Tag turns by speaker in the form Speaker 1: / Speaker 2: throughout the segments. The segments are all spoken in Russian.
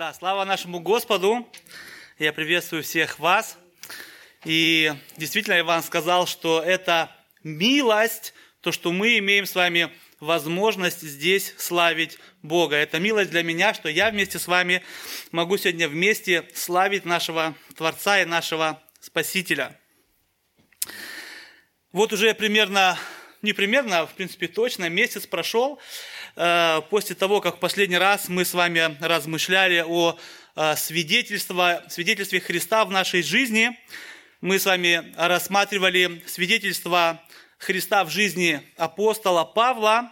Speaker 1: Да, слава нашему Господу. Я приветствую всех вас. И действительно, Иван сказал, что это милость, то, что мы имеем с вами возможность здесь славить Бога. Это милость для меня, что я вместе с вами могу сегодня вместе славить нашего Творца и нашего Спасителя. Вот уже примерно, не примерно, а в принципе точно, месяц прошел после того, как в последний раз мы с вами размышляли о э, свидетельстве, свидетельстве Христа в нашей жизни. Мы с вами рассматривали свидетельство Христа в жизни апостола Павла.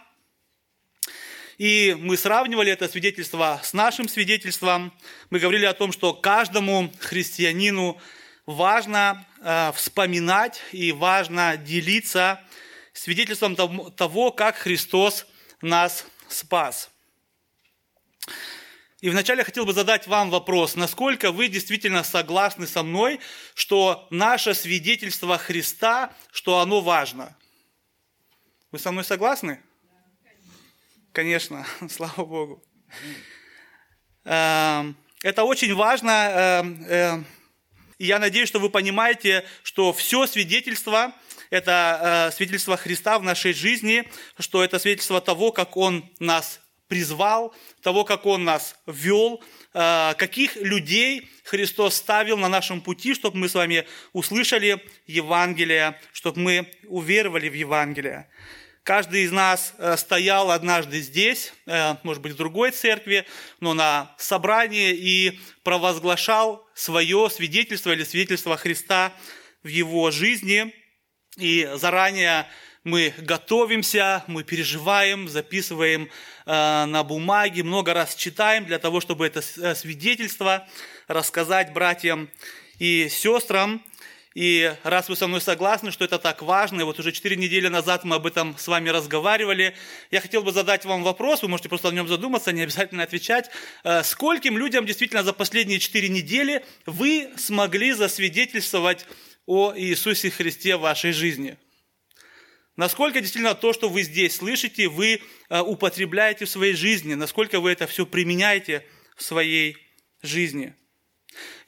Speaker 1: И мы сравнивали это свидетельство с нашим свидетельством. Мы говорили о том, что каждому христианину важно э, вспоминать и важно делиться свидетельством того, как Христос нас спас. И вначале хотел бы задать вам вопрос, насколько вы действительно согласны со мной, что наше свидетельство Христа, что оно важно? Вы со мной согласны? Конечно, слава Богу. Эм, это очень важно. Эм, эм, и я надеюсь, что вы понимаете, что все свидетельство, это э, свидетельство Христа в нашей жизни, что это свидетельство того, как Он нас призвал, того, как Он нас вел, э, каких людей Христос ставил на нашем пути, чтобы мы с вами услышали Евангелие, чтобы мы уверовали в Евангелие. Каждый из нас э, стоял однажды здесь, может быть, в другой церкви, но на собрании и провозглашал свое свидетельство или свидетельство Христа в его жизни. И заранее мы готовимся, мы переживаем, записываем э, на бумаге, много раз читаем для того, чтобы это э, свидетельство рассказать братьям и сестрам. И раз вы со мной согласны, что это так важно, и вот уже четыре недели назад мы об этом с вами разговаривали, я хотел бы задать вам вопрос, вы можете просто о нем задуматься, не обязательно отвечать. Э, скольким людям действительно за последние четыре недели вы смогли засвидетельствовать о Иисусе Христе в вашей жизни? Насколько действительно то, что вы здесь слышите, вы э, употребляете в своей жизни, насколько вы это все применяете в своей жизни.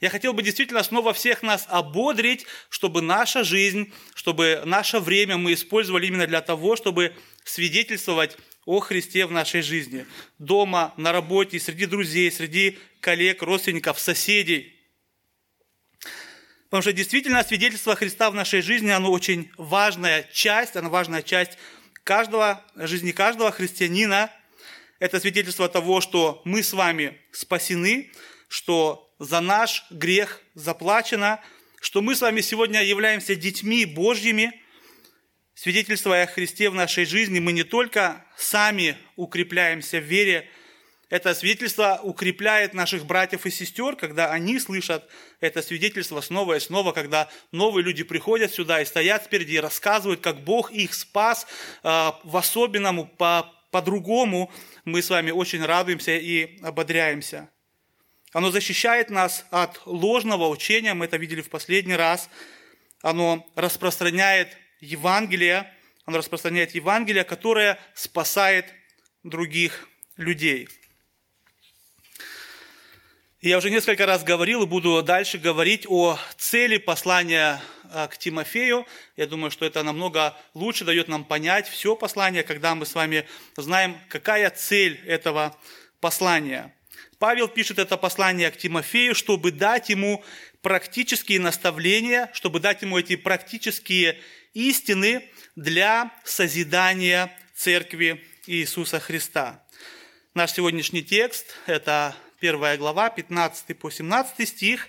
Speaker 1: Я хотел бы действительно снова всех нас ободрить, чтобы наша жизнь, чтобы наше время мы использовали именно для того, чтобы свидетельствовать о Христе в нашей жизни. Дома, на работе, среди друзей, среди коллег, родственников, соседей. Потому что действительно свидетельство Христа в нашей жизни, оно очень важная часть, оно важная часть каждого, жизни каждого христианина. Это свидетельство того, что мы с вами спасены, что за наш грех заплачено, что мы с вами сегодня являемся детьми Божьими. Свидетельство о Христе в нашей жизни, мы не только сами укрепляемся в вере, это свидетельство укрепляет наших братьев и сестер, когда они слышат это свидетельство снова и снова, когда новые люди приходят сюда и стоят спереди и рассказывают, как Бог их спас э, в особенному, по, по-другому. Мы с вами очень радуемся и ободряемся. Оно защищает нас от ложного учения, мы это видели в последний раз. Оно распространяет Евангелие, оно распространяет Евангелие, которое спасает других людей. Я уже несколько раз говорил и буду дальше говорить о цели послания а, к Тимофею. Я думаю, что это намного лучше дает нам понять все послание, когда мы с вами знаем, какая цель этого послания. Павел пишет это послание к Тимофею, чтобы дать ему практические наставления, чтобы дать ему эти практические истины для созидания церкви Иисуса Христа. Наш сегодняшний текст – это первая глава, 15 по 17 стих.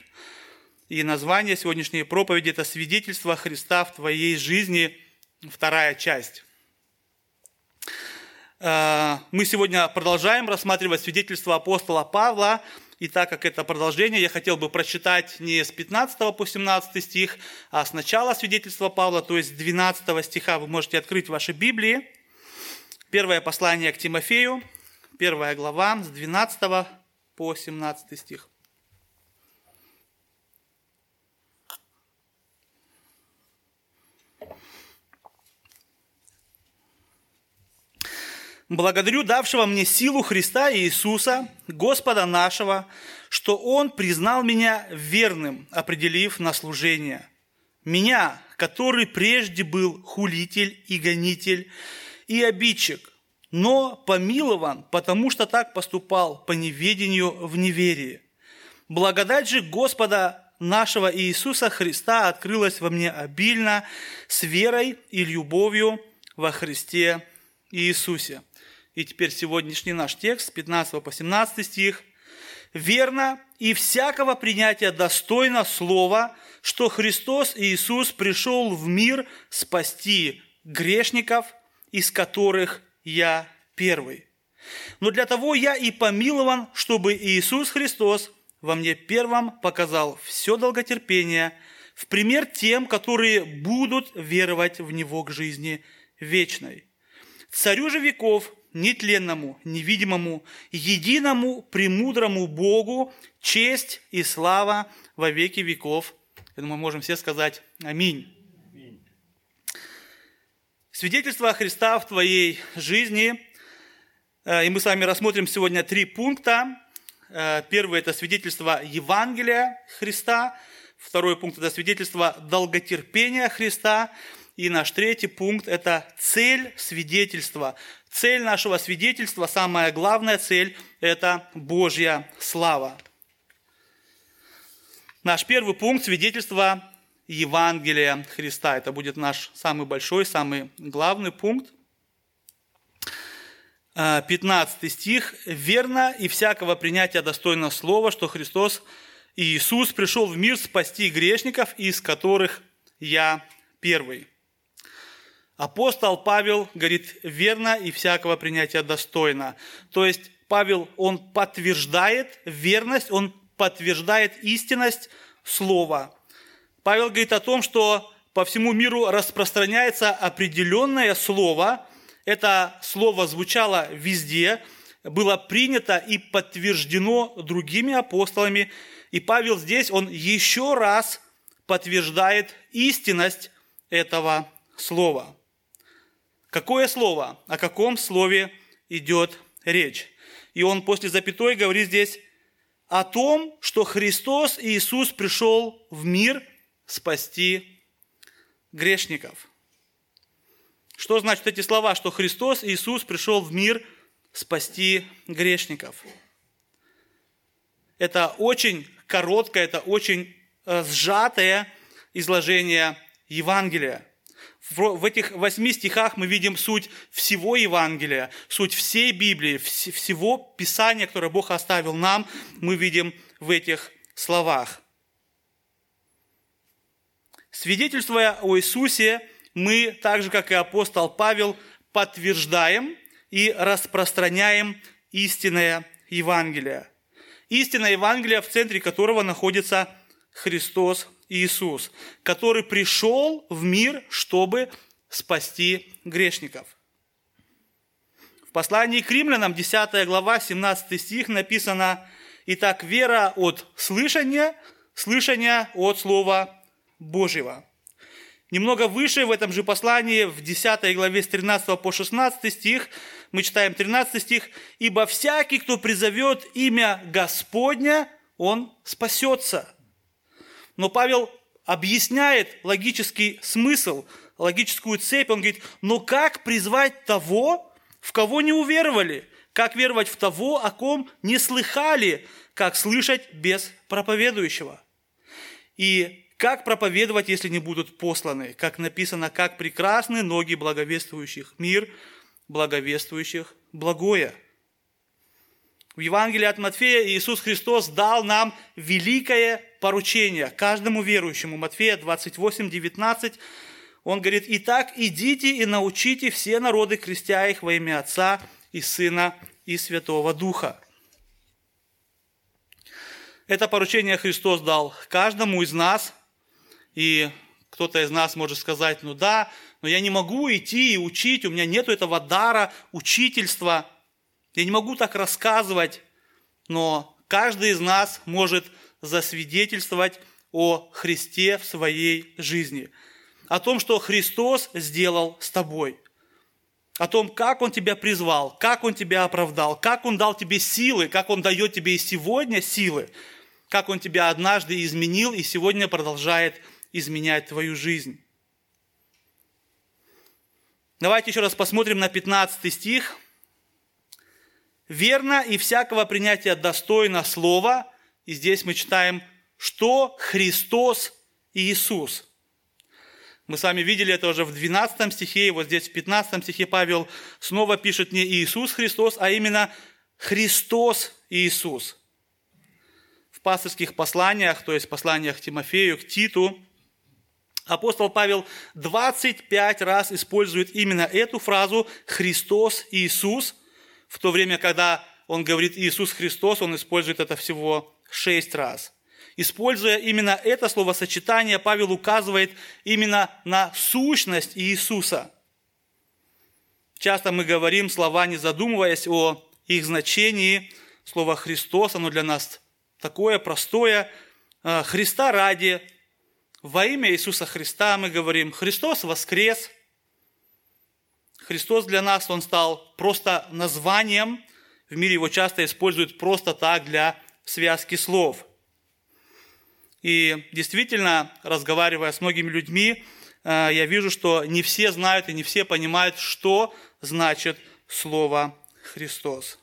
Speaker 1: И название сегодняшней проповеди – это «Свидетельство Христа в твоей жизни», вторая часть. Э, мы сегодня продолжаем рассматривать свидетельство апостола Павла, и так как это продолжение, я хотел бы прочитать не с 15 по 17 стих, а с начала свидетельства Павла, то есть с 12 стиха. Вы можете открыть ваши Библии. Первое послание к Тимофею, первая глава, с 12 по 17 стих. Благодарю давшего мне силу Христа Иисуса, Господа нашего, что Он признал меня верным, определив на служение. Меня, который прежде был хулитель и гонитель и обидчик, но помилован, потому что так поступал по неведению в неверии. Благодать же Господа нашего Иисуса Христа открылась во мне обильно с верой и любовью во Христе Иисусе. И теперь сегодняшний наш текст, 15 по 17 стих. «Верно и всякого принятия достойно слова, что Христос Иисус пришел в мир спасти грешников, из которых я первый. Но для того я и помилован, чтобы Иисус Христос во мне первым показал все долготерпение в пример тем, которые будут веровать в Него к жизни вечной. Царю же веков, нетленному, невидимому, единому, премудрому Богу, честь и слава во веки веков. Я думаю, можем все сказать Аминь. Свидетельство Христа в твоей жизни. Э, и мы с вами рассмотрим сегодня три пункта. Э, первый – это свидетельство Евангелия Христа. Второй пункт – это свидетельство долготерпения Христа. И наш третий пункт – это цель свидетельства. Цель нашего свидетельства, самая главная цель – это Божья слава. Наш первый пункт – свидетельство Евангелия Христа. Это будет наш самый большой, самый главный пункт. 15 стих. «Верно и всякого принятия достойно слова, что Христос и Иисус пришел в мир спасти грешников, из которых я первый». Апостол Павел говорит, верно и всякого принятия достойно. То есть Павел, он подтверждает верность, он подтверждает истинность слова. Павел говорит о том, что по всему миру распространяется определенное слово. Это слово звучало везде, было принято и подтверждено другими апостолами. И Павел здесь, он еще раз подтверждает истинность этого слова. Какое слово? О каком слове идет речь? И он после запятой говорит здесь о том, что Христос Иисус пришел в мир – спасти грешников. Что значит эти слова, что Христос, Иисус пришел в мир спасти грешников? Это очень короткое, это очень э, сжатое изложение Евангелия. В этих восьми стихах мы видим суть всего Евангелия, суть всей Библии, всего Писания, которое Бог оставил нам, мы видим в этих словах. Свидетельствуя о Иисусе, мы, так же как и апостол Павел, подтверждаем и распространяем истинное Евангелие. Истинное Евангелие, в центре которого находится Христос Иисус, который пришел в мир, чтобы спасти грешников. В послании к римлянам, 10 глава, 17 стих написано, «Итак, вера от слышания, слышания от слова Божьего. Немного выше в этом же послании, в 10 главе с 13 по 16 стих, мы читаем 13 стих, «Ибо всякий, кто призовет имя Господня, он спасется». Но Павел объясняет логический смысл, логическую цепь. Он говорит, но как призвать того, в кого не уверовали? Как веровать в того, о ком не слыхали? Как слышать без проповедующего? И как проповедовать, если не будут посланы? Как написано, как прекрасны ноги благовествующих мир, благовествующих благое. В Евангелии от Матфея Иисус Христос дал нам великое поручение каждому верующему. Матфея 28, 19. Он говорит, «Итак, идите и научите все народы, крестя их во имя Отца и Сына и Святого Духа». Это поручение Христос дал каждому из нас – и кто-то из нас может сказать, ну да, но я не могу идти и учить, у меня нет этого дара учительства, я не могу так рассказывать, но каждый из нас может засвидетельствовать о Христе в своей жизни, о том, что Христос сделал с тобой. о том, как Он тебя призвал, как Он тебя оправдал, как Он дал тебе силы, как Он дает тебе и сегодня силы, как Он тебя однажды изменил и сегодня продолжает изменять твою жизнь. Давайте еще раз посмотрим на 15 стих. «Верно и всякого принятия достойно слова». И здесь мы читаем, что Христос Иисус – мы с вами видели это уже в 12 стихе, и вот здесь в 15 стихе Павел снова пишет не Иисус Христос, а именно Христос Иисус. В пастырских посланиях, то есть посланиях Тимофею, к Титу, апостол Павел 25 раз использует именно эту фразу «Христос Иисус», в то время, когда он говорит «Иисус Христос», он использует это всего 6 раз – Используя именно это словосочетание, Павел указывает именно на сущность Иисуса. Часто мы говорим слова, не задумываясь о их значении. Слово «Христос», оно для нас такое простое. «Э, Христа ради, во имя Иисуса Христа мы говорим «Христос воскрес». Христос для нас, Он стал просто названием. В мире его часто используют просто так для связки слов – и действительно, разговаривая с многими людьми, э, я вижу, что не все знают и не все понимают, что значит слово Христос.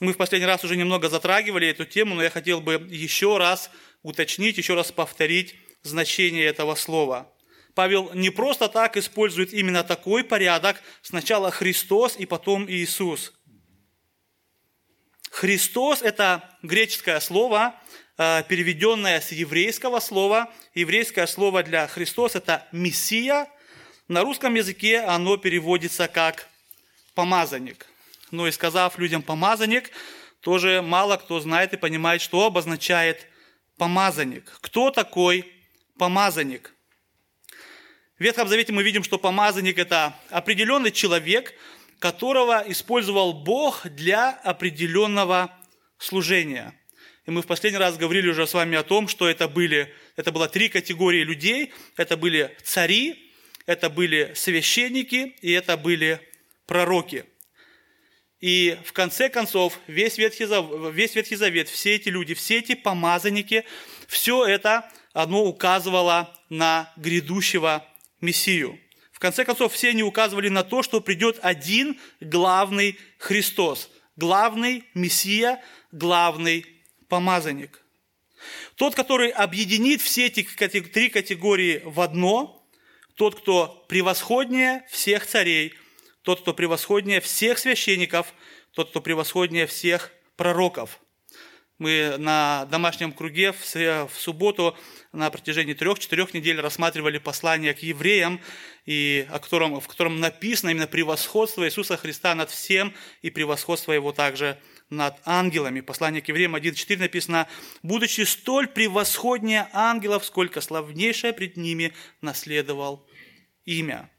Speaker 1: Мы в последний раз уже немного затрагивали эту тему, но я хотел бы еще раз уточнить, еще раз повторить значение этого слова. Павел не просто так использует именно такой порядок, сначала Христос и потом Иисус. Христос – это греческое слово, Э, переведенное с еврейского слова. Еврейское слово для Христос – это «мессия». На русском языке оно переводится как «помазанник». Но и сказав людям «помазанник», тоже мало кто знает и понимает, что обозначает помазанник. Кто такой помазанник? В Ветхом Завете мы видим, что помазанник – это определенный человек, которого использовал Бог для определенного служения – и мы в последний раз говорили уже с вами о том, что это, были, это было три категории людей. Это были цари, это были священники и это были пророки. И в конце концов, весь Ветхий, Завет, весь Ветхий Завет, все эти люди, все эти помазанники, все это, оно указывало на грядущего Мессию. В конце концов, все они указывали на то, что придет один главный Христос, главный Мессия, главный помазанник. Тот, который объединит все эти три категории в одно, тот, кто превосходнее всех царей, тот, кто превосходнее всех священников, тот, кто превосходнее всех пророков. Мы на домашнем круге в субботу на протяжении трех-четырех недель рассматривали послание к евреям, и о котором, в котором написано именно превосходство Иисуса Христа над всем и превосходство Его также над ангелами. Послание к евреям 1.4 написано, «Будучи столь превосходнее ангелов, сколько славнейшее пред ними наследовал имя».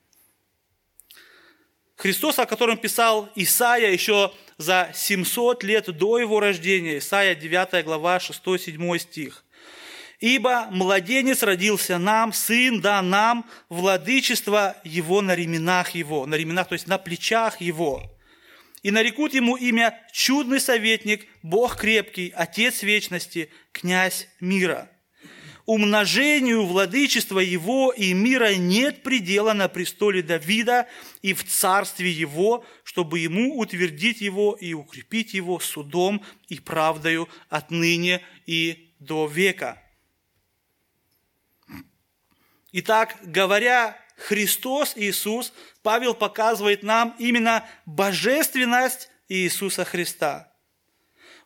Speaker 1: Христос, о котором писал Исаия еще за 700 лет до его рождения, Исаия 9 глава 6-7 стих. «Ибо младенец родился нам, сын да нам, владычество его на ременах его». На ременах, то есть на плечах его и нарекут ему имя чудный советник, Бог крепкий, Отец вечности, князь мира. Умножению владычества его и мира нет предела на престоле Давида и в царстве его, чтобы ему утвердить его и укрепить его судом и правдою отныне и до века. Итак, говоря Христос Иисус, Павел показывает нам именно божественность Иисуса Христа.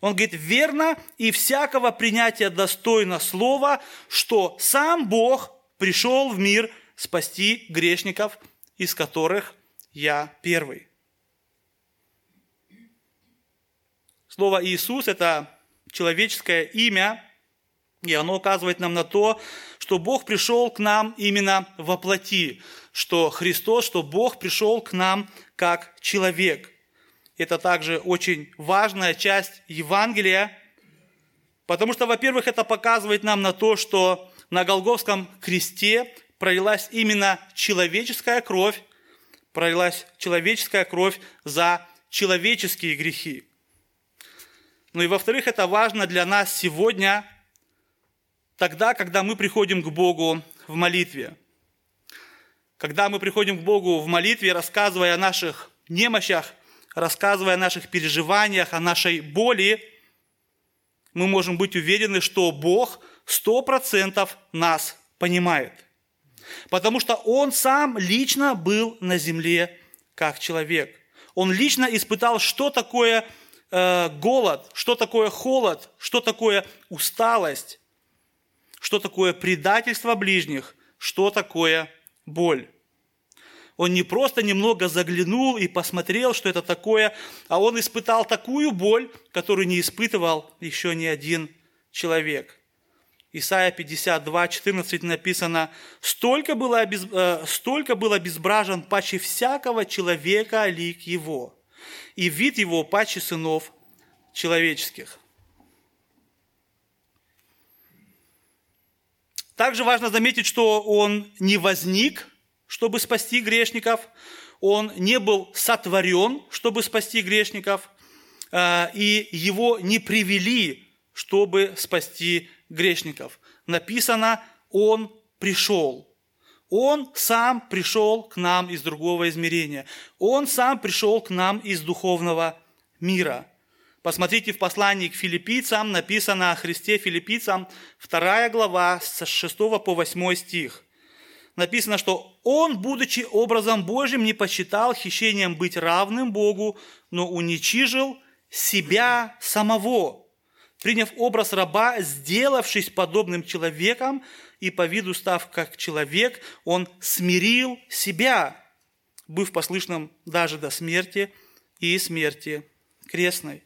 Speaker 1: Он говорит, верно и всякого принятия достойно слова, что сам Бог пришел в мир спасти грешников, из которых я первый. Слово Иисус – это человеческое имя, и оно указывает нам на то, что Бог пришел к нам именно во плоти, что Христос, что Бог пришел к нам как человек. Это также очень важная часть Евангелия, потому что, во-первых, это показывает нам на то, что на Голговском кресте пролилась именно человеческая кровь, Пролилась человеческая кровь за человеческие грехи. Ну и во-вторых, это важно для нас сегодня, тогда, когда мы приходим к Богу в молитве. Когда мы приходим к Богу в молитве, рассказывая о наших немощах, рассказывая о наших переживаниях, о нашей боли, мы можем быть уверены, что Бог сто процентов нас понимает. Потому что Он сам лично был на земле как человек. Он лично испытал, что такое э, голод, что такое холод, что такое усталость, что такое предательство ближних, что такое боль. Он не просто немного заглянул и посмотрел, что это такое, а он испытал такую боль, которую не испытывал еще ни один человек. Исайя 52, 14 написано, «Столько было, обез... Э, столько было безбражен паче всякого человека лик его, и вид его паче сынов человеческих». Также важно заметить, что он не возник чтобы спасти грешников, он не был сотворен, чтобы спасти грешников, э, и его не привели, чтобы спасти грешников. Написано, он пришел. Он сам пришел к нам из другого измерения. Он сам пришел к нам из духовного мира. Посмотрите, в послании к филиппийцам написано о Христе филиппийцам, 2 глава, с 6 по 8 стих – написано, что он, будучи образом Божьим, не посчитал хищением быть равным Богу, но уничижил себя самого, приняв образ раба, сделавшись подобным человеком, и по виду став как человек, он смирил себя, быв послышным даже до смерти и смерти крестной.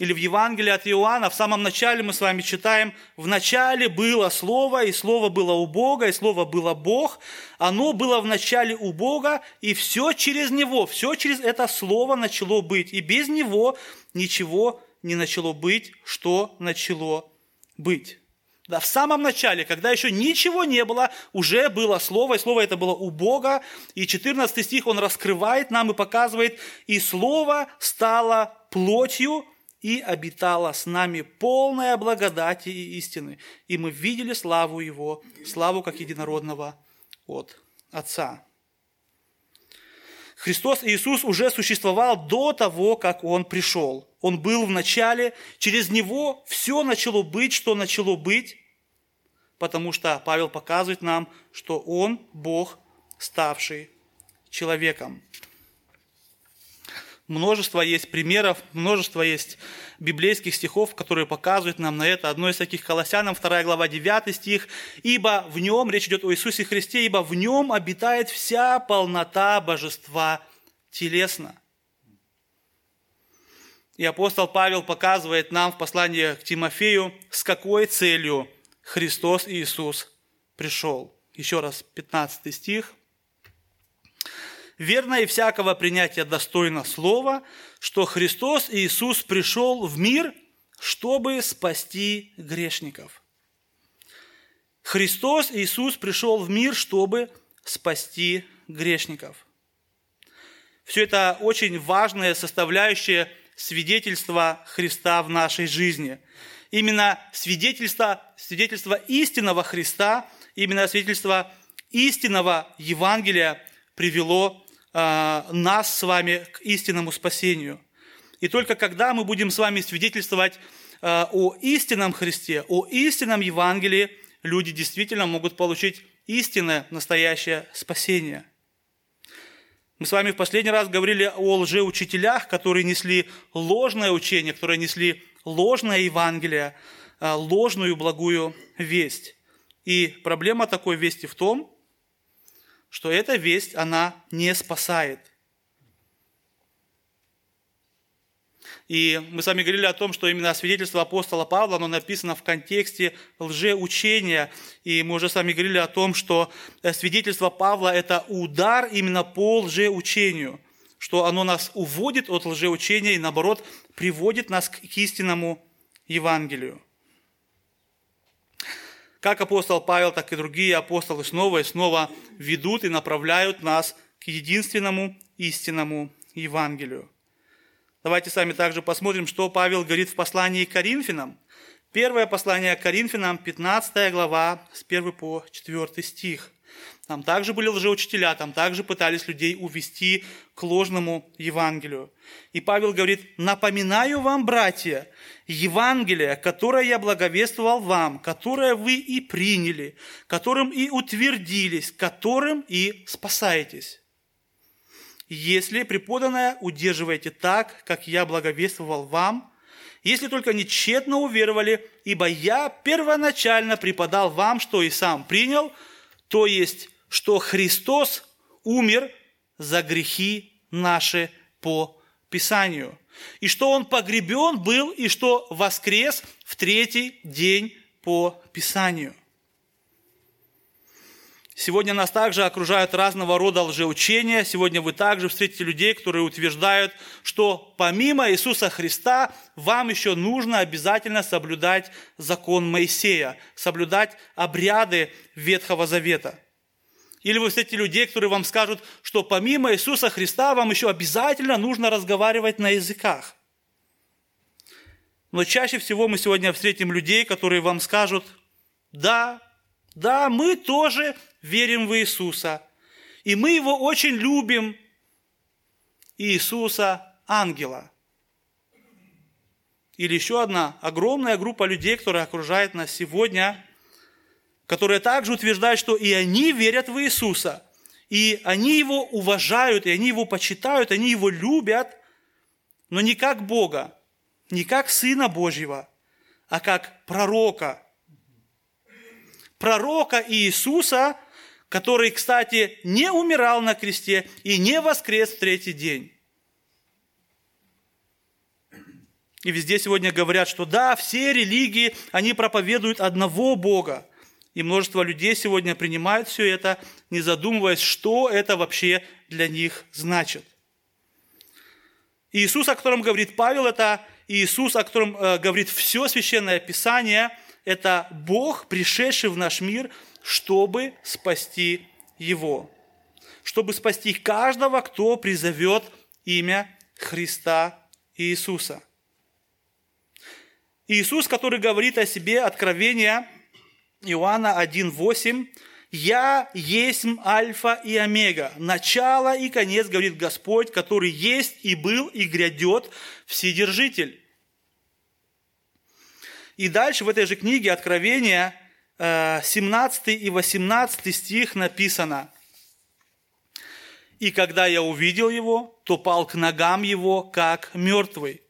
Speaker 1: Или в Евангелии от Иоанна, в самом начале мы с вами читаем, в начале было Слово, и Слово было у Бога, и Слово было Бог. Оно было в начале у Бога, и все через Него, все через это Слово начало быть. И без Него ничего не начало быть, что начало быть. Да, в самом начале, когда еще ничего не было, уже было Слово, и Слово это было у Бога. И 14 стих он раскрывает нам и показывает, и Слово стало плотью, и обитала с нами полная благодати и истины. И мы видели славу Его, славу как единородного от Отца. Христос Иисус уже существовал до того, как Он пришел. Он был в начале, через Него все начало быть, что начало быть, потому что Павел показывает нам, что Он Бог, ставший человеком. Множество есть примеров, множество есть библейских стихов, которые показывают нам на это. Одно из таких Колоссянам, 2 глава, 9 стих. «Ибо в нем, речь идет о Иисусе Христе, ибо в нем обитает вся полнота божества телесно». И апостол Павел показывает нам в послании к Тимофею, с какой целью Христос Иисус пришел. Еще раз, 15 стих – верно и всякого принятия достойно слова, что Христос Иисус пришел в мир, чтобы спасти грешников. Христос Иисус пришел в мир, чтобы спасти грешников. Все это очень важная составляющая свидетельства Христа в нашей жизни. Именно свидетельство, свидетельство истинного Христа, именно свидетельство истинного Евангелия привело нас с вами к истинному спасению. И только когда мы будем с вами свидетельствовать а, о истинном Христе, о истинном Евангелии, люди действительно могут получить истинное, настоящее спасение. Мы с вами в последний раз говорили о лжеучителях, которые несли ложное учение, которые несли ложное Евангелие, а, ложную благую весть. И проблема такой вести в том, что эта весть, она не спасает. И мы с вами говорили о том, что именно свидетельство апостола Павла, оно написано в контексте лжеучения. И мы уже с вами говорили о том, что э, свидетельство Павла – это удар именно по лжеучению, что оно нас уводит от лжеучения и, наоборот, приводит нас к истинному Евангелию. Как апостол Павел, так и другие апостолы снова и снова ведут и направляют нас к единственному истинному Евангелию. Давайте сами также посмотрим, что Павел говорит в послании к Коринфянам. Первое послание к Коринфянам, 15 глава, с 1 по 4 стих. Там также были лжеучителя, там также пытались людей увести к ложному Евангелию. И Павел говорит, напоминаю вам, братья, Евангелие, которое я благовествовал вам, которое вы и приняли, которым и утвердились, которым и спасаетесь если преподанное удерживаете так, как я благовествовал вам, если только не тщетно уверовали, ибо я первоначально преподал вам, что и сам принял, то есть, что Христос умер за грехи наши по Писанию, и что Он погребен был, и что воскрес в третий день по Писанию. Сегодня нас также окружают разного рода лжеучения. Сегодня вы также встретите людей, которые утверждают, что помимо Иисуса Христа вам еще нужно обязательно соблюдать закон Моисея, соблюдать обряды Ветхого Завета. Или вы встретите людей, которые вам скажут, что помимо Иисуса Христа вам еще обязательно нужно разговаривать на языках. Но чаще всего мы сегодня встретим людей, которые вам скажут, да, да, мы тоже верим в Иисуса, и мы Его очень любим, Иисуса ангела. Или еще одна огромная группа людей, которая окружает нас сегодня, которые также утверждают, что и они верят в Иисуса, и они Его уважают, и они Его почитают, они Его любят, но не как Бога, не как Сына Божьего, а как пророка, пророка Иисуса, который, кстати, не умирал на кресте и не воскрес в третий день. И везде сегодня говорят, что да, все религии, они проповедуют одного Бога. И множество людей сегодня принимают все это, не задумываясь, что это вообще для них значит. Иисус, о котором говорит Павел, это Иисус, о котором э, говорит все священное Писание – это Бог, пришедший в наш мир, чтобы спасти его. Чтобы спасти каждого, кто призовет имя Христа Иисуса. Иисус, который говорит о себе, Откровение Иоанна 1,8, «Я есть Альфа и Омега, начало и конец, говорит Господь, который есть и был и грядет, Вседержитель». И дальше в этой же книге Откровения 17 э, и 18 стих написано. «И когда я увидел его, то пал к ногам его, как мертвый.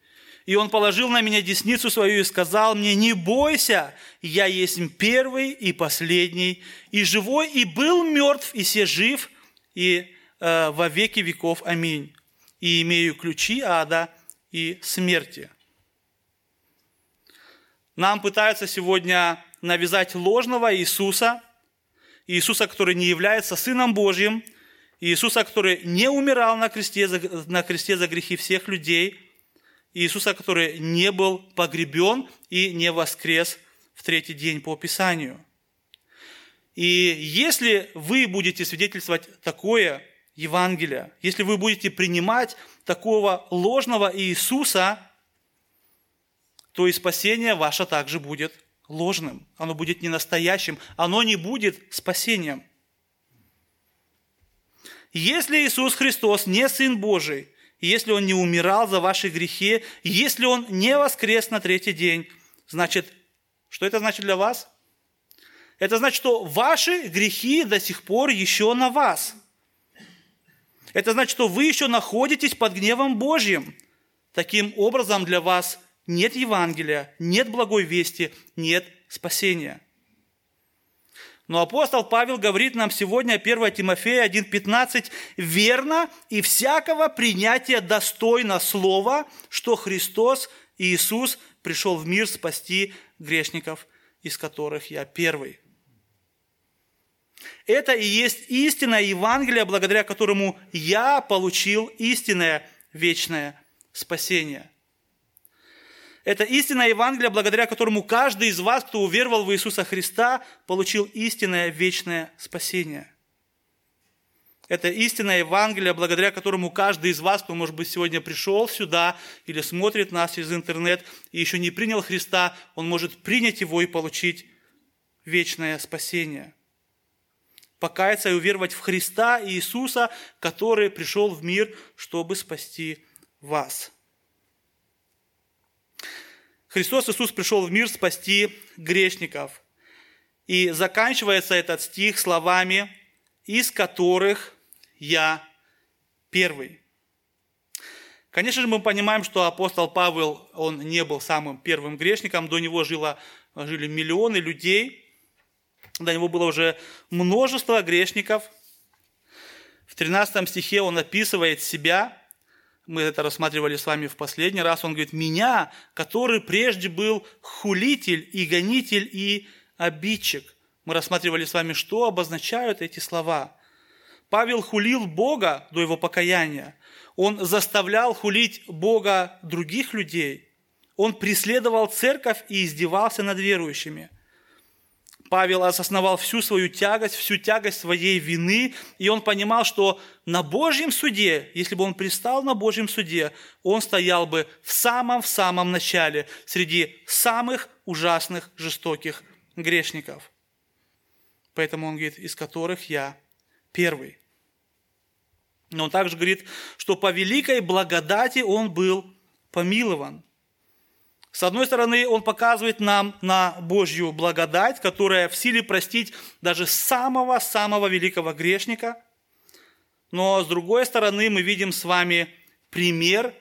Speaker 1: И он положил на меня десницу свою и сказал мне, не бойся, я есть первый и последний, и живой, и был мертв, и се жив, и э, во веки веков. Аминь. И имею ключи ада и смерти. Нам пытаются сегодня навязать ложного Иисуса, Иисуса, который не является Сыном Божьим, Иисуса, который не умирал на кресте, на кресте за грехи всех людей, Иисуса, который не был погребен и не воскрес в третий день по Писанию. И если вы будете свидетельствовать такое Евангелие, если вы будете принимать такого ложного Иисуса – то и спасение ваше также будет ложным. Оно будет не настоящим. Оно не будет спасением. Если Иисус Христос не Сын Божий, если Он не умирал за ваши грехи, если Он не воскрес на третий день, значит, что это значит для вас? Это значит, что ваши грехи до сих пор еще на вас. Это значит, что вы еще находитесь под гневом Божьим. Таким образом, для вас нет Евангелия, нет благой вести, нет спасения. Но апостол Павел говорит нам сегодня, 1 Тимофея 1,15, «Верно и всякого принятия достойно слова, что Христос Иисус пришел в мир спасти грешников, из которых я первый». Это и есть истинное Евангелие, благодаря которому я получил истинное вечное спасение – Это истинное Евангелие, благодаря которому каждый из вас, кто уверовал в Иисуса Христа, получил истинное вечное спасение. Это истинное Евангелие, благодаря которому каждый из вас, кто, может быть, сегодня пришел сюда или смотрит нас через интернет и еще не принял Христа, он может принять его и получить вечное спасение. Покаяться и уверовать в Христа и Иисуса, который пришел в мир, чтобы спасти вас. Христос Иисус пришел в мир спасти грешников. И заканчивается этот стих словами, из которых я первый. Конечно же, мы понимаем, что апостол Павел, он не был самым первым грешником, до него жило, жили миллионы людей, до него было уже множество грешников. В 13 стихе он описывает себя, мы это рассматривали с вами в последний раз, он говорит, «Меня, который прежде был хулитель и гонитель и обидчик». Мы рассматривали с вами, что обозначают эти слова. Павел хулил Бога до его покаяния. Он заставлял хулить Бога других людей. Он преследовал церковь и издевался над верующими. Павел осознавал всю свою тягость, всю тягость своей вины, и он понимал, что на Божьем суде, если бы он пристал на Божьем суде, он стоял бы в самом-в самом начале, среди самых ужасных, жестоких грешников. Поэтому он говорит, из которых я первый. Но он также говорит, что по великой благодати он был помилован – с одной стороны, он показывает нам на Божью благодать, которая в силе простить даже самого-самого великого грешника. Но с другой стороны, мы видим с вами пример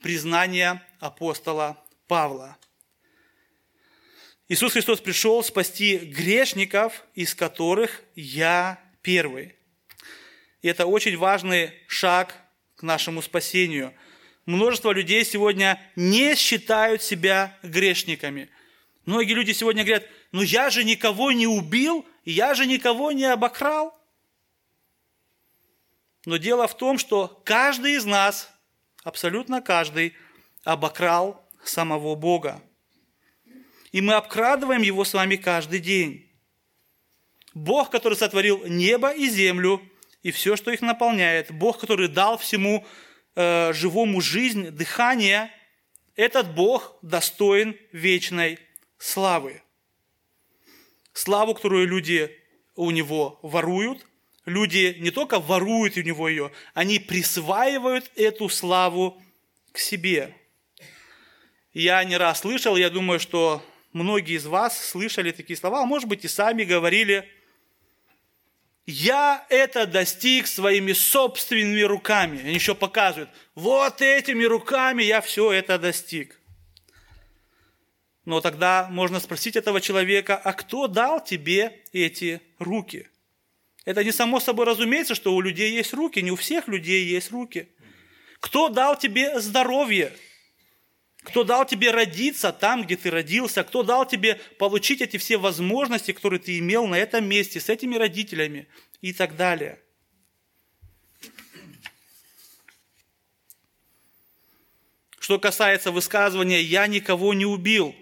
Speaker 1: признания апостола Павла. Иисус Христос пришел спасти грешников, из которых я первый. И это очень важный шаг к нашему спасению – множество людей сегодня не считают себя грешниками. Многие люди сегодня говорят, ну я же никого не убил, я же никого не обокрал. Но дело в том, что каждый из нас, абсолютно каждый, обокрал самого Бога. И мы обкрадываем его с вами каждый день. Бог, который сотворил небо и землю, и все, что их наполняет. Бог, который дал всему э, живому жизнь, дыхание, этот Бог достоин вечной славы. Славу, которую люди у него воруют, люди не только воруют у него ее, они присваивают эту славу к себе. Я не раз слышал, я думаю, что многие из вас слышали такие слова, а может быть и сами говорили – я это достиг своими собственными руками. Они еще показывают, вот этими руками я все это достиг. Но тогда можно спросить этого человека, а кто дал тебе эти руки? Это не само собой разумеется, что у людей есть руки, не у всех людей есть руки. Кто дал тебе здоровье? Кто дал тебе родиться там, где ты родился? Кто дал тебе получить эти все возможности, которые ты имел на этом месте, с этими родителями и так далее? Что касается высказывания «я никого не убил»,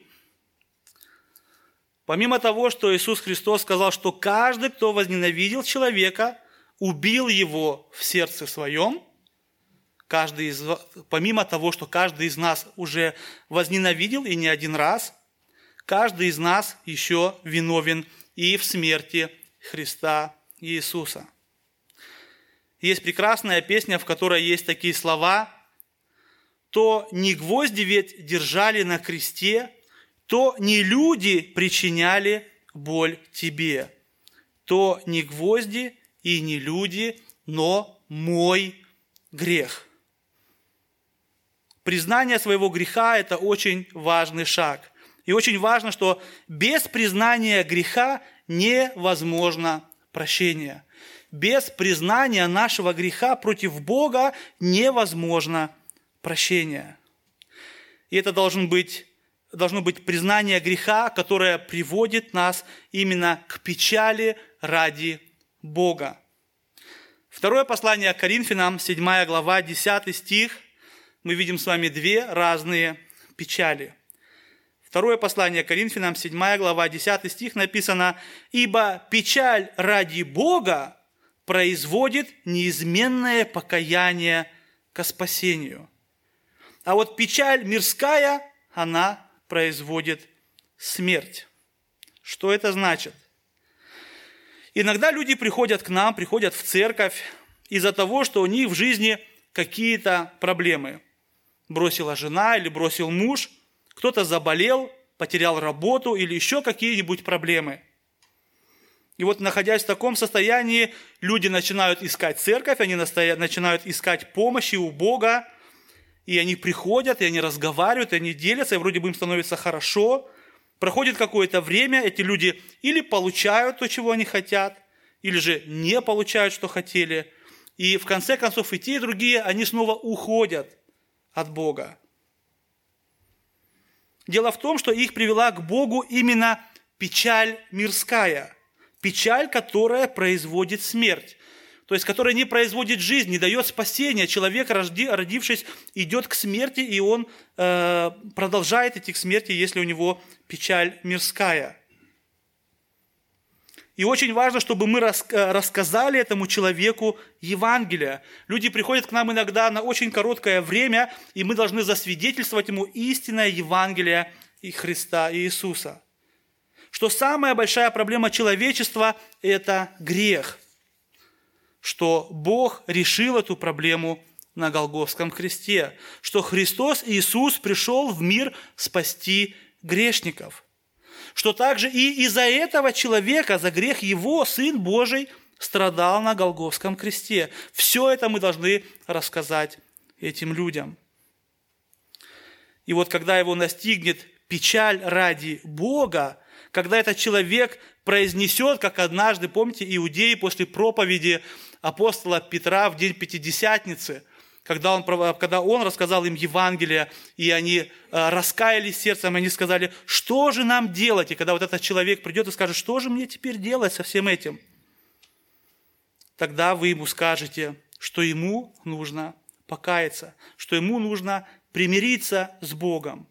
Speaker 1: помимо того, что Иисус Христос сказал, что каждый, кто возненавидел человека, убил его в сердце своем – каждый из, помимо того, что каждый из нас уже возненавидел и не один раз, каждый из нас еще виновен и в смерти Христа Иисуса. Есть прекрасная песня, в которой есть такие слова, то не гвозди ведь держали на кресте, то не люди причиняли боль тебе, то не гвозди и не люди, но мой грех. Признание своего греха – это очень важный шаг. И очень важно, что без признания греха невозможно прощение. Без признания нашего греха против Бога невозможно прощение. И это должен быть, должно быть признание греха, которое приводит нас именно к печали ради Бога. Второе послание к Коринфянам, 7 глава, 10 стих – мы видим с вами две разные печали. Второе послание Коринфянам, 7 глава, 10 стих написано, «Ибо печаль ради Бога производит неизменное покаяние ко спасению. А вот печаль мирская, она производит смерть. Что это значит? Иногда люди приходят к нам, приходят в церковь из-за того, что у них в жизни какие-то проблемы. Бросила жена или бросил муж, кто-то заболел, потерял работу или еще какие-нибудь проблемы. И вот, находясь в таком состоянии, люди начинают искать церковь, они начинают искать помощи у Бога, и они приходят, и они разговаривают, и они делятся, и вроде бы им становится хорошо. Проходит какое-то время, эти люди или получают то, чего они хотят, или же не получают, что хотели. И в конце концов и те, и другие, они снова уходят от Бога. Дело в том, что их привела к Богу именно печаль мирская – Печаль, которая производит смерть. То есть, которая не производит жизнь, не дает спасения. Человек, родившись, идет к смерти, и он э, продолжает идти к смерти, если у него печаль мирская. И очень важно, чтобы мы э, рассказали этому человеку Евангелие. Люди приходят к нам иногда на очень короткое время, и мы должны засвидетельствовать ему истинное Евангелие и Христа и Иисуса. Что самая большая проблема человечества – это грех, что Бог решил эту проблему на Голговском кресте, что Христос Иисус пришел в мир спасти грешников, что также и из-за этого человека, за грех его, Сын Божий страдал на Голговском кресте. Все это мы должны рассказать этим людям. И вот когда его настигнет печаль ради Бога, когда этот человек произнесет, как однажды, помните, иудеи после проповеди апостола Петра в день Пятидесятницы, когда он, когда он рассказал им Евангелие, и они э, раскаялись сердцем, и они сказали, что же нам делать? И когда вот этот человек придет и скажет, что же мне теперь делать со всем этим? Тогда вы ему скажете, что ему нужно покаяться, что ему нужно примириться с Богом.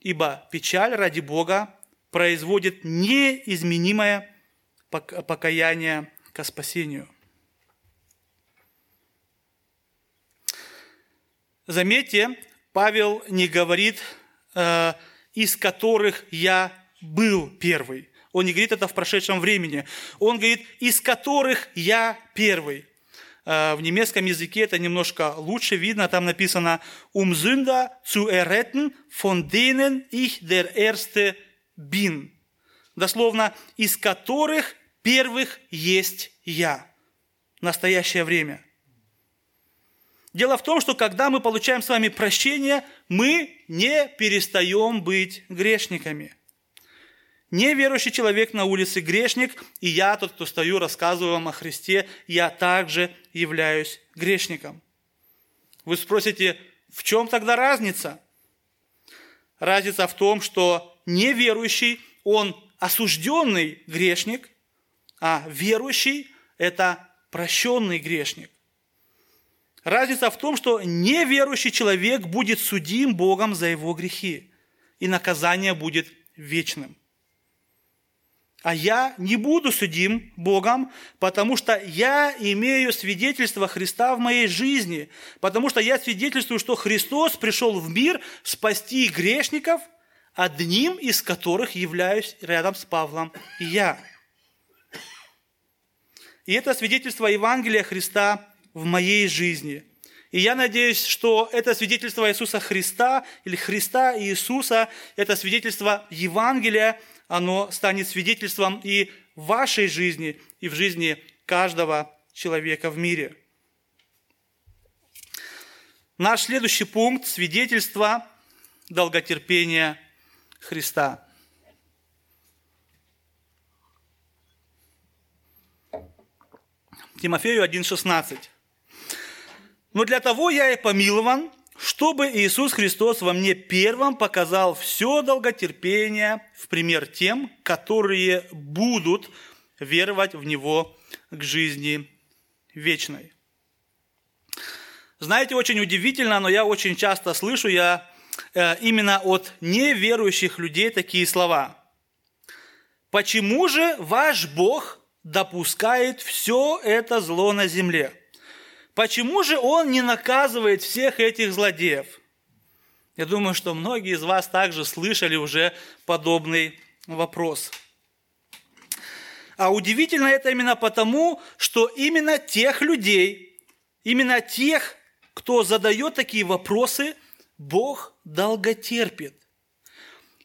Speaker 1: Ибо печаль ради Бога производит неизменимое покаяние к спасению. Заметьте, Павел не говорит, э, из которых я был первый. Он не говорит это в прошедшем времени. Он говорит, из которых я первый. Э, в немецком языке это немножко лучше видно. Там написано «Um Sünder zu erretten, von denen ich der Erste бин, дословно, из которых первых есть я. Настоящее время. Дело в том, что когда мы получаем с вами прощение, мы не перестаем быть грешниками. Неверующий человек на улице грешник, и я, тот, кто стою, рассказываю вам о Христе, я также являюсь грешником. Вы спросите, в чем тогда разница? Разница в том, что неверующий, он осужденный грешник, а верующий – это прощенный грешник. Разница в том, что неверующий человек будет судим Богом за его грехи, и наказание будет вечным. А я не буду судим Богом, потому что я имею свидетельство Христа в моей жизни, потому что я свидетельствую, что Христос пришел в мир спасти грешников – одним из которых являюсь рядом с Павлом и я. И это свидетельство Евангелия Христа в моей жизни. И я надеюсь, что это свидетельство Иисуса Христа или Христа и Иисуса, это свидетельство Евангелия, оно станет свидетельством и в вашей жизни, и в жизни каждого человека в мире. Наш следующий пункт – свидетельство долготерпения Христа. Тимофею 1,16. «Но для того я и помилован, чтобы Иисус Христос во мне первым показал все долготерпение в пример тем, которые будут веровать в Него к жизни вечной». Знаете, очень удивительно, но я очень часто слышу, я э, именно от неверующих людей такие слова. «Почему же ваш Бог допускает все это зло на земле? Почему же Он не наказывает всех этих злодеев?» Я думаю, что многие из вас также слышали уже подобный вопрос. А удивительно это именно потому, что именно тех людей, именно тех, кто задает такие вопросы, Бог долготерпит.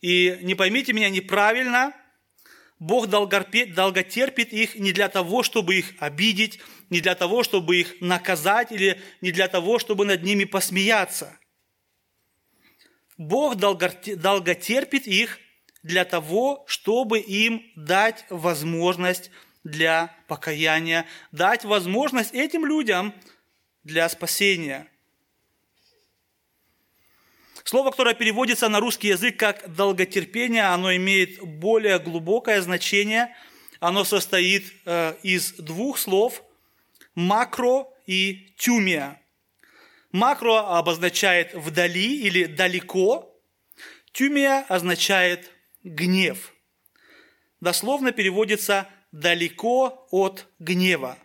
Speaker 1: И не поймите меня неправильно, Бог долготерпит их не для того, чтобы их обидеть, не для того, чтобы их наказать или не для того, чтобы над ними посмеяться. Бог долготерпит их для того, чтобы им дать возможность для покаяния, дать возможность этим людям для спасения. Слово, которое переводится на русский язык как долготерпение, оно имеет более глубокое значение. Оно состоит э, из двух слов – макро и тюмия. Макро обозначает вдали или далеко, тюмия означает гнев. Дословно переводится далеко от гнева.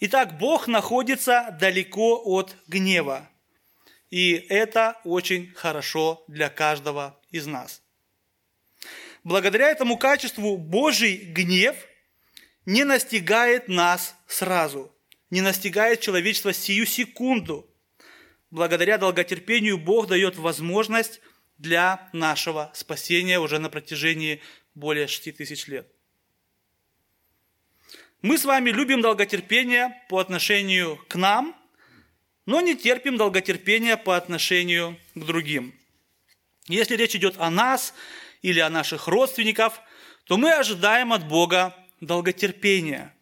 Speaker 1: Итак, Бог находится далеко от гнева. И это очень хорошо для каждого из нас. Благодаря этому качеству Божий гнев не настигает нас сразу, не настигает человечество сию секунду. Благодаря долготерпению Бог дает возможность для нашего спасения уже на протяжении более 6 тысяч лет. Мы с вами любим долготерпение по отношению к нам, но не терпим долготерпения по отношению к другим. Если речь идет о нас или о наших родственников, то мы ожидаем от Бога долготерпения.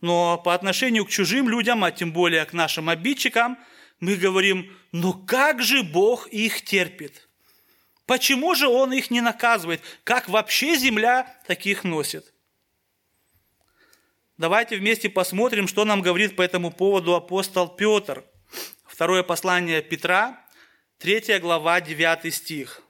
Speaker 1: Но по отношению к чужим людям, а тем более к нашим обидчикам – мы говорим, но как же Бог их терпит? Почему же Он их не наказывает? Как вообще земля таких носит? Давайте вместе посмотрим, что нам говорит по этому поводу апостол Петр. Второе послание Петра, 3 глава, 9 стих.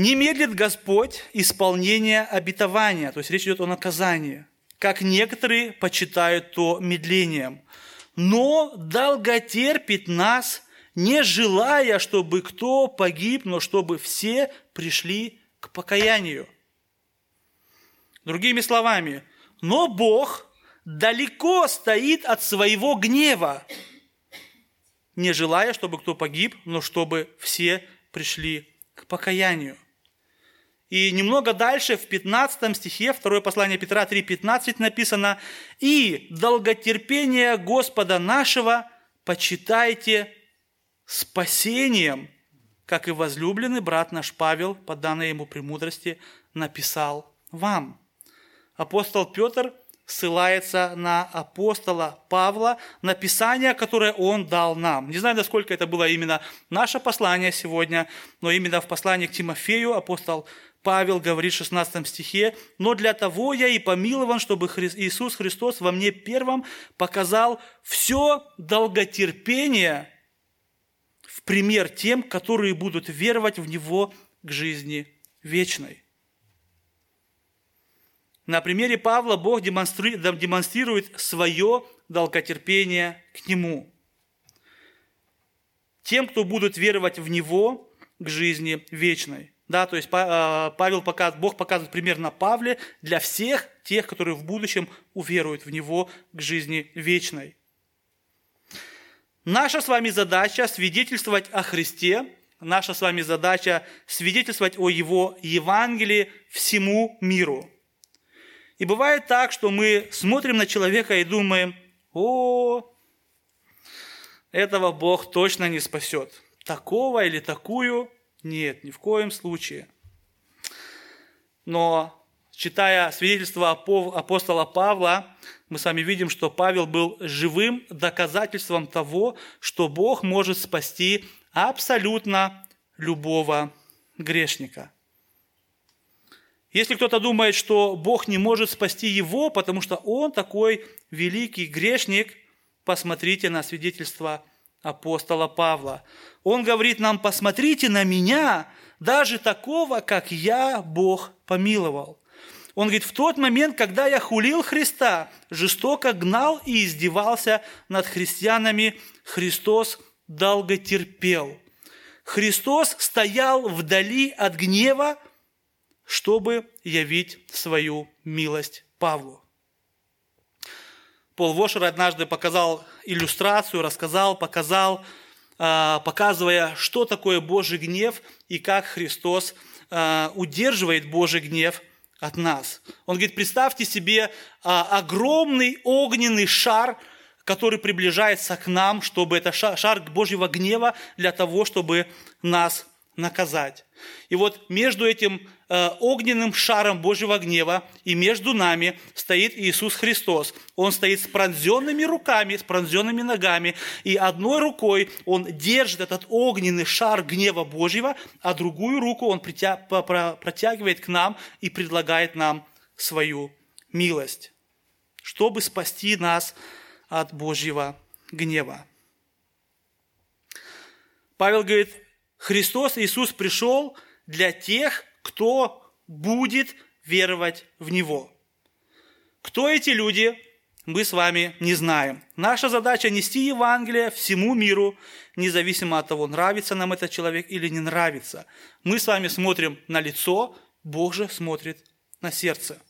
Speaker 1: «Не медлит Господь исполнение обетования», то есть речь идет о наказании, как некоторые почитают то медлением – но долготерпит нас, не желая, чтобы кто погиб, но чтобы все пришли к покаянию. Другими словами, но Бог далеко стоит от своего гнева, не желая, чтобы кто погиб, но чтобы все пришли к покаянию. И немного дальше, в 15 стихе, второе послание Петра 3,15 написано, «И долготерпение Господа нашего почитайте спасением, как и возлюбленный брат наш Павел, по данной ему премудрости, написал вам». Апостол Петр ссылается на апостола Павла, на Писание, которое он дал нам. Не знаю, насколько это было именно наше послание сегодня, но именно в послании к Тимофею апостол Павел говорит в 16 стихе, «Но для того я и помилован, чтобы Иисус Христос во мне первым показал все долготерпение в пример тем, которые будут веровать в Него к жизни вечной». На примере Павла Бог демонстрирует свое долготерпение к Нему. Тем, кто будут веровать в Него к жизни вечной – да, то есть а, Павел показывает, Бог показывает пример на Павле для всех тех, которые в будущем уверуют в Него к жизни вечной. Наша с вами задача свидетельствовать о Христе, наша с вами задача свидетельствовать о Его Евангелии всему миру. И бывает так, что мы смотрим на человека и думаем, о, этого Бог точно не спасет. Такого или такую нет, ни в коем случае. Но читая свидетельство апостола Павла, мы с вами видим, что Павел был живым доказательством того, что Бог может спасти абсолютно любого грешника. Если кто-то думает, что Бог не может спасти его, потому что он такой великий грешник, посмотрите на свидетельство апостола Павла. Он говорит нам, посмотрите на меня, даже такого, как я, Бог помиловал. Он говорит, в тот момент, когда я хулил Христа, жестоко гнал и издевался над христианами, Христос долго терпел. Христос стоял вдали от гнева, чтобы явить свою милость Павлу. Пол Вошер однажды показал иллюстрацию, рассказал, показал, а, показывая, что такое Божий гнев и как Христос а, удерживает Божий гнев от нас. Он говорит, представьте себе а, огромный огненный шар, который приближается к нам, чтобы это шар Божьего гнева для того, чтобы нас наказать. И вот между этим э, огненным шаром Божьего гнева и между нами стоит Иисус Христос. Он стоит с пронзенными руками, с пронзенными ногами, и одной рукой Он держит этот огненный шар гнева Божьего, а другую руку Он протягивает к нам и предлагает нам свою милость, чтобы спасти нас от Божьего гнева. Павел говорит, Христос Иисус пришел для тех, кто будет веровать в Него. Кто эти люди, мы с вами не знаем. Наша задача нести Евангелие всему миру, независимо от того, нравится нам этот человек или не нравится. Мы с вами смотрим на лицо, Бог же смотрит на сердце.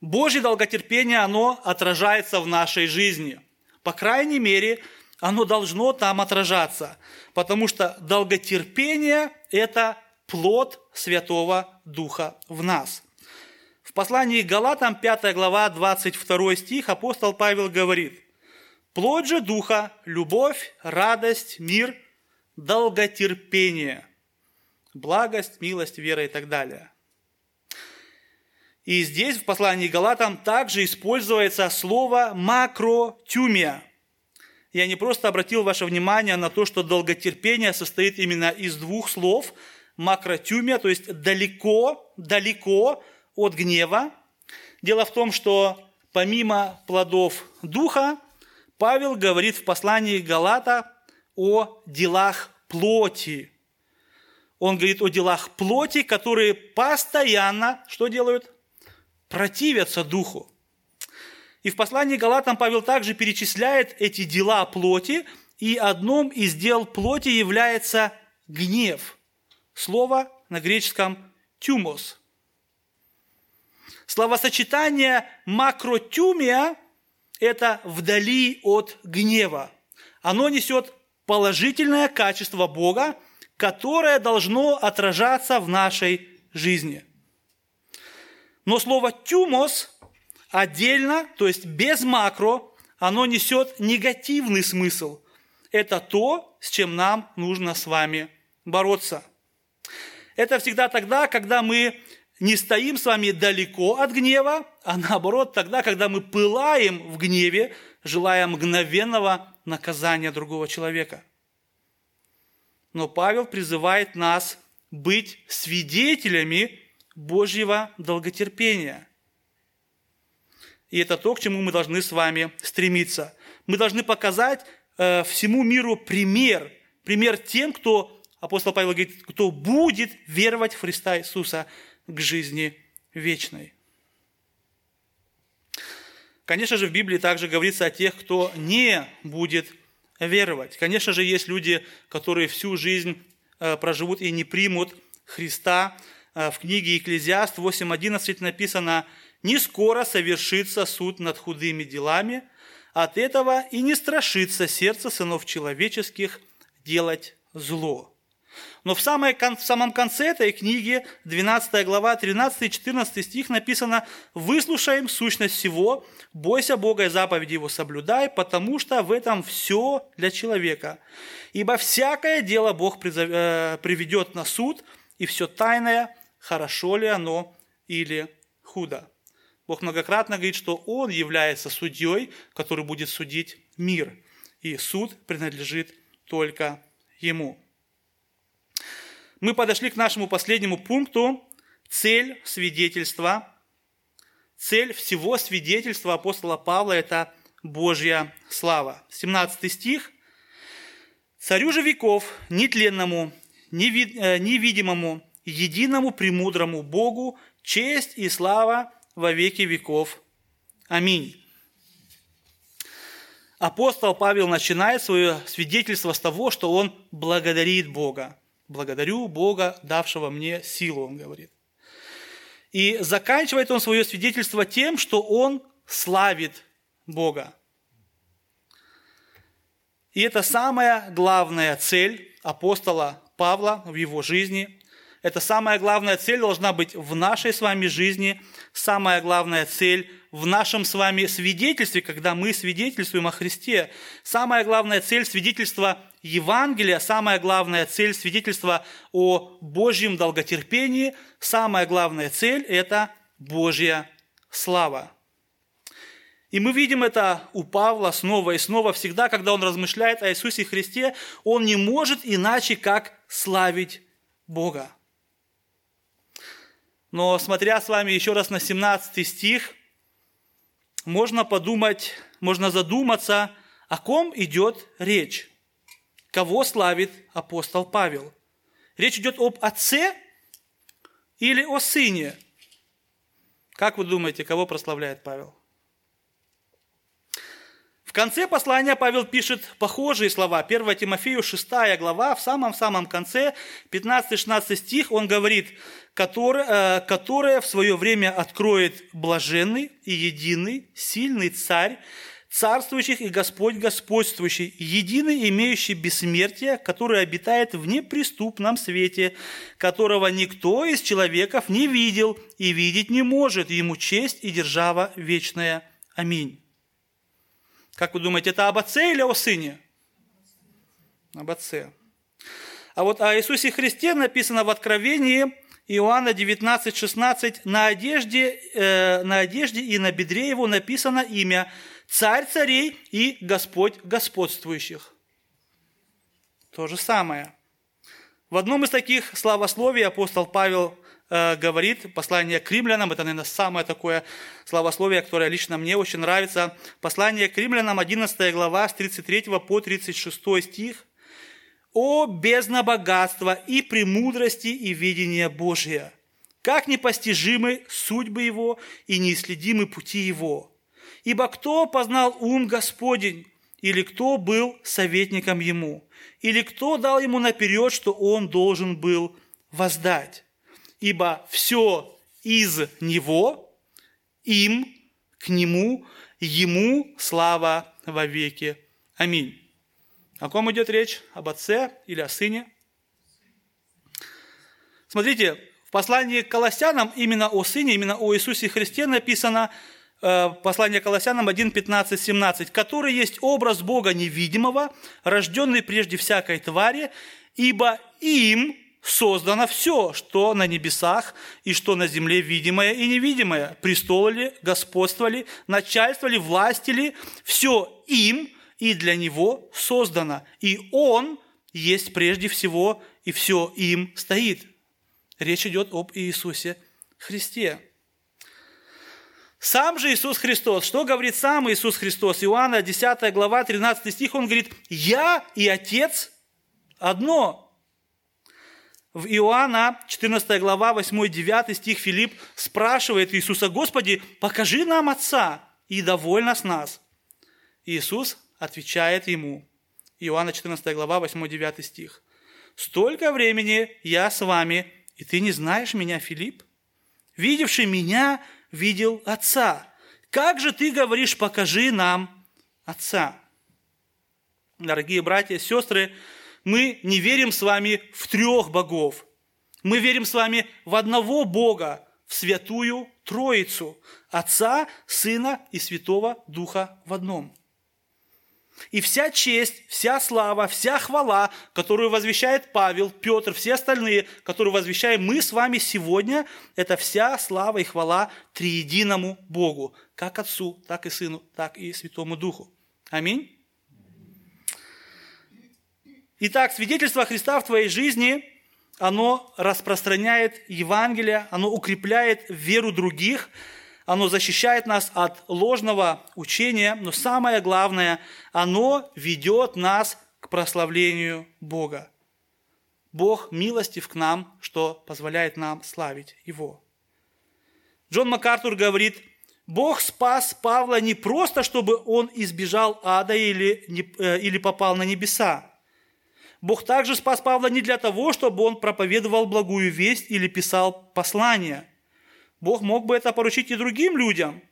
Speaker 1: Божье долготерпение, оно отражается в нашей жизни. По крайней мере, оно должно там отражаться, потому что долготерпение – это плод Святого Духа в нас. В послании к Галатам, 5 глава, 22 стих, апостол Павел говорит, «Плод же Духа – любовь, радость, мир, долготерпение, благость, милость, вера и так далее». И здесь в послании к Галатам также используется слово «макротюмия», я не просто обратил ваше внимание на то, что долготерпение состоит именно из двух слов макротюмия, то есть далеко, далеко от гнева. Дело в том, что помимо плодов духа, Павел говорит в послании Галата о делах плоти. Он говорит о делах плоти, которые постоянно, что делают? Противятся духу. И в послании Галатам Павел также перечисляет эти дела плоти, и одном из дел плоти является гнев. Слово на греческом «тюмос». Словосочетание «макротюмия» – это «вдали от гнева». Оно несет положительное качество Бога, которое должно отражаться в нашей жизни. Но слово «тюмос» Отдельно, то есть без макро, оно несет негативный смысл. Это то, с чем нам нужно с вами бороться. Это всегда тогда, когда мы не стоим с вами далеко от гнева, а наоборот тогда, когда мы пылаем в гневе, желая мгновенного наказания другого человека. Но Павел призывает нас быть свидетелями Божьего долготерпения – и это то, к чему мы должны с вами стремиться. Мы должны показать э, всему миру пример. Пример тем, кто, апостол Павел говорит, кто будет веровать в Христа Иисуса к жизни вечной. Конечно же, в Библии также говорится о тех, кто не будет веровать. Конечно же, есть люди, которые всю жизнь э, проживут и не примут Христа. Э, в книге Екклезиаст 8.11 написано – не скоро совершится суд над худыми делами, от этого и не страшится сердце сынов человеческих делать зло. Но в, самой, в самом конце этой книги, 12 глава, 13 и 14 стих написано «Выслушаем сущность всего, бойся Бога и заповеди Его соблюдай, потому что в этом все для человека. Ибо всякое дело Бог э, приведет на суд, и все тайное, хорошо ли оно или худо». Бог многократно говорит, что Он является судьей, который будет судить мир. И суд принадлежит только Ему. Мы подошли к нашему последнему пункту. Цель свидетельства. Цель всего свидетельства апостола Павла – это Божья слава. 17 стих. «Царю же веков, нетленному, э, невидимому, единому премудрому Богу, честь и слава во веки веков. Аминь». Апостол Павел начинает свое свидетельство с того, что он благодарит Бога. «Благодарю Бога, давшего мне силу», он говорит. И заканчивает он свое свидетельство тем, что он славит Бога. И это самая главная цель апостола Павла в его жизни. Это самая главная цель должна быть в нашей с вами жизни, самая главная цель в нашем с вами свидетельстве, когда мы свидетельствуем о Христе. Самая главная цель свидетельства Евангелия, самая главная цель свидетельства о Божьем долготерпении, самая главная цель – это Божья слава. И мы видим это у Павла снова и снова, всегда, когда он размышляет о Иисусе Христе, он не может иначе, как славить Бога. Но смотря с вами еще раз на 17 стих, можно подумать, можно задуматься, о ком идет речь. Кого славит апостол Павел? Речь идет об отце или о сыне? Как вы думаете, кого прославляет Павел? В конце послания Павел пишет похожие слова. 1 Тимофею 6 глава, в самом-самом конце, 15-16 стих, он говорит, которое, которое в свое время откроет блаженный и единый, сильный царь, царствующих и Господь господствующий, единый, имеющий бессмертие, который обитает в неприступном свете, которого никто из человеков не видел и видеть не может, ему честь и держава вечная. Аминь. Как вы думаете, это об отце или о сыне? Об отце. А вот о Иисусе Христе написано в Откровении Иоанна 19, 16. На одежде, э, на одежде и на бедре его написано имя Царь царей и Господь господствующих. То же самое. В одном из таких славословий апостол Павел Э, говорит, послание к римлянам, это, наверное, самое такое славословие, которое лично мне очень нравится. Послание к римлянам, 11 глава, с 33 по 36 стих. «О бездна богатства и премудрости и видения Божия! Как непостижимы судьбы Его и неисследимы пути Его! Ибо кто познал ум Господень, или кто был советником Ему, или кто дал Ему наперед, что Он должен был воздать?» Ибо все из Него, им, к Нему, Ему слава во веки. Аминь. О ком идет речь? Об Отце или о Сыне? Смотрите, в послании к Колоссянам именно о Сыне, именно о Иисусе Христе написано, э, послание к Колоссянам 1, 15, 17, который есть образ Бога невидимого, рожденный прежде всякой твари, ибо им создано все, что на небесах и что на земле видимое и невидимое. Престолы ли, господство ли, начальство ли, власти ли, все им и для него создано. И он есть прежде всего, и все им стоит. Речь идет об Иисусе Христе. Сам же Иисус Христос, что говорит сам Иисус Христос? Иоанна 10 глава, 13 стих, он говорит, «Я и Отец одно». В Иоанна, 14 глава, 8-9 стих, Филипп спрашивает Иисуса, «Господи, покажи нам Отца, и довольно с нас». Иисус отвечает ему, Иоанна 14 глава, 8-9 стих, «Столько времени я с вами, и ты не знаешь меня, Филипп? Видевший меня, видел Отца. Как же ты говоришь, покажи нам Отца?» Дорогие братья и сестры, мы не верим с вами в трех богов. Мы верим с вами в одного Бога, в святую Троицу, Отца, Сына и Святого Духа в одном. И вся честь, вся слава, вся хвала, которую возвещает Павел, Петр, все остальные, которую возвещаем мы с вами сегодня, это вся слава и хвала триединому Богу, как Отцу, так и Сыну, так и Святому Духу. Аминь. Итак, свидетельство Христа в твоей жизни, оно распространяет Евангелие, оно укрепляет веру других, оно защищает нас от ложного учения, но самое главное, оно ведет нас к прославлению Бога. Бог милостив к нам, что позволяет нам славить Его. Джон МакАртур говорит, Бог спас Павла не просто, чтобы он избежал ада или, э, или попал на небеса. Бог также спас Павла не для того, чтобы он проповедовал благую весть или писал послания. Бог мог бы это поручить и другим людям.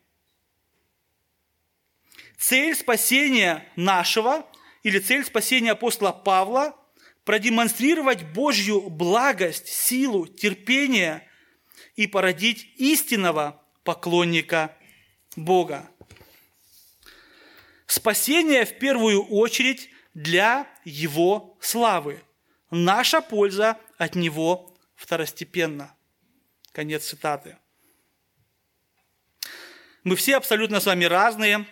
Speaker 1: Цель спасения нашего или цель спасения апостола Павла – продемонстрировать Божью благость, силу, терпение и породить истинного поклонника Бога. Спасение в первую очередь для Его славы. Наша польза от Него второстепенна. Конец цитаты. Мы все абсолютно с вами разные,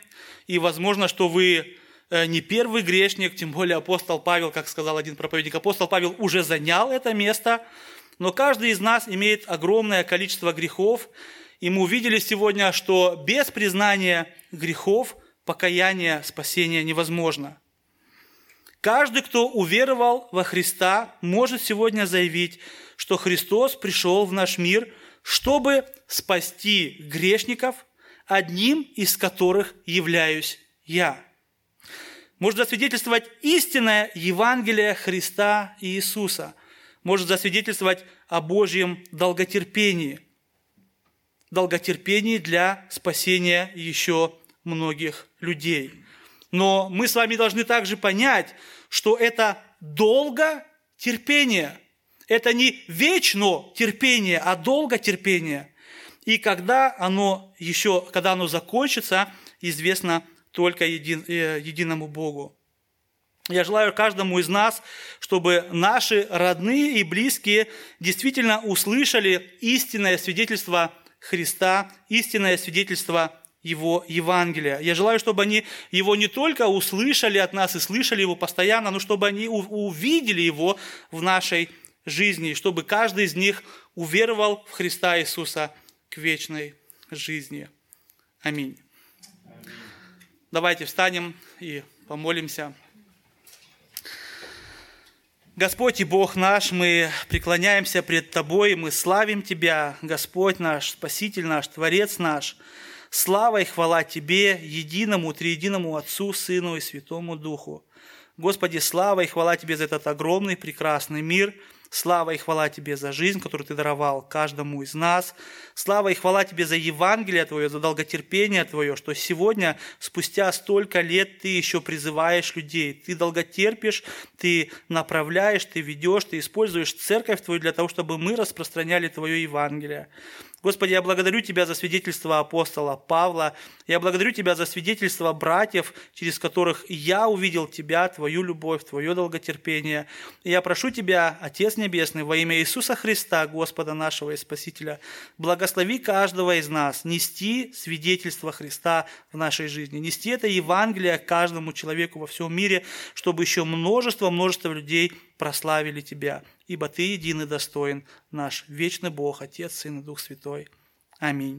Speaker 1: и возможно, что вы э, не первый грешник, тем более апостол Павел, как сказал один проповедник, апостол Павел уже занял это место, но каждый из нас имеет огромное количество грехов, и мы увидели сегодня, что без признания грехов покаяние, спасение невозможно. Каждый, кто уверовал во Христа, может сегодня заявить, что Христос пришел в наш мир, чтобы спасти грешников, одним из которых являюсь я. Может засвидетельствовать истинное Евангелие Христа и Иисуса. Может засвидетельствовать о Божьем долготерпении – долготерпении для спасения еще многих людей. Но мы с вами должны также понять, что это долго терпение. Это не вечно терпение, а долго терпение. И когда оно еще, когда оно закончится, известно только един, э, единому Богу. Я желаю каждому из нас, чтобы наши родные и близкие действительно услышали истинное свидетельство Христа, истинное свидетельство Его Евангелия. Я желаю, чтобы они его не только услышали от нас и слышали его постоянно, но чтобы они увидели его в нашей жизни, чтобы каждый из них уверовал в Христа Иисуса к вечной жизни. Аминь. Давайте встанем и помолимся. Господь и Бог наш, мы преклоняемся пред Тобой, мы славим Тебя, Господь наш, Спаситель наш, Творец наш. Слава и хвала Тебе, единому, триединому Отцу, Сыну и Святому Духу. Господи, слава и хвала Тебе за этот огромный, прекрасный мир – Слава и хвала Тебе за жизнь, которую Ты даровал каждому из нас. Слава и хвала Тебе за Евангелие Твое, за долготерпение Твое, что сегодня, спустя столько лет, Ты еще призываешь людей. Ты долготерпишь, Ты направляешь, Ты ведешь, Ты используешь церковь Твою для того, чтобы мы распространяли Твое Евангелие. Господи, я благодарю Тебя за свидетельство апостола Павла. Я благодарю Тебя за свидетельство братьев, через которых я увидел Тебя, Твою любовь, Твое долготерпение. И я прошу Тебя, Отец Небесный, во имя Иисуса Христа, Господа нашего и Спасителя, благослови каждого из нас нести свидетельство Христа в нашей жизни, нести это Евангелие каждому человеку во всем мире, чтобы еще множество-множество людей прославили Тебя, ибо Ты единый достоин, наш вечный Бог, Отец, Сын и Дух Святой. Аминь.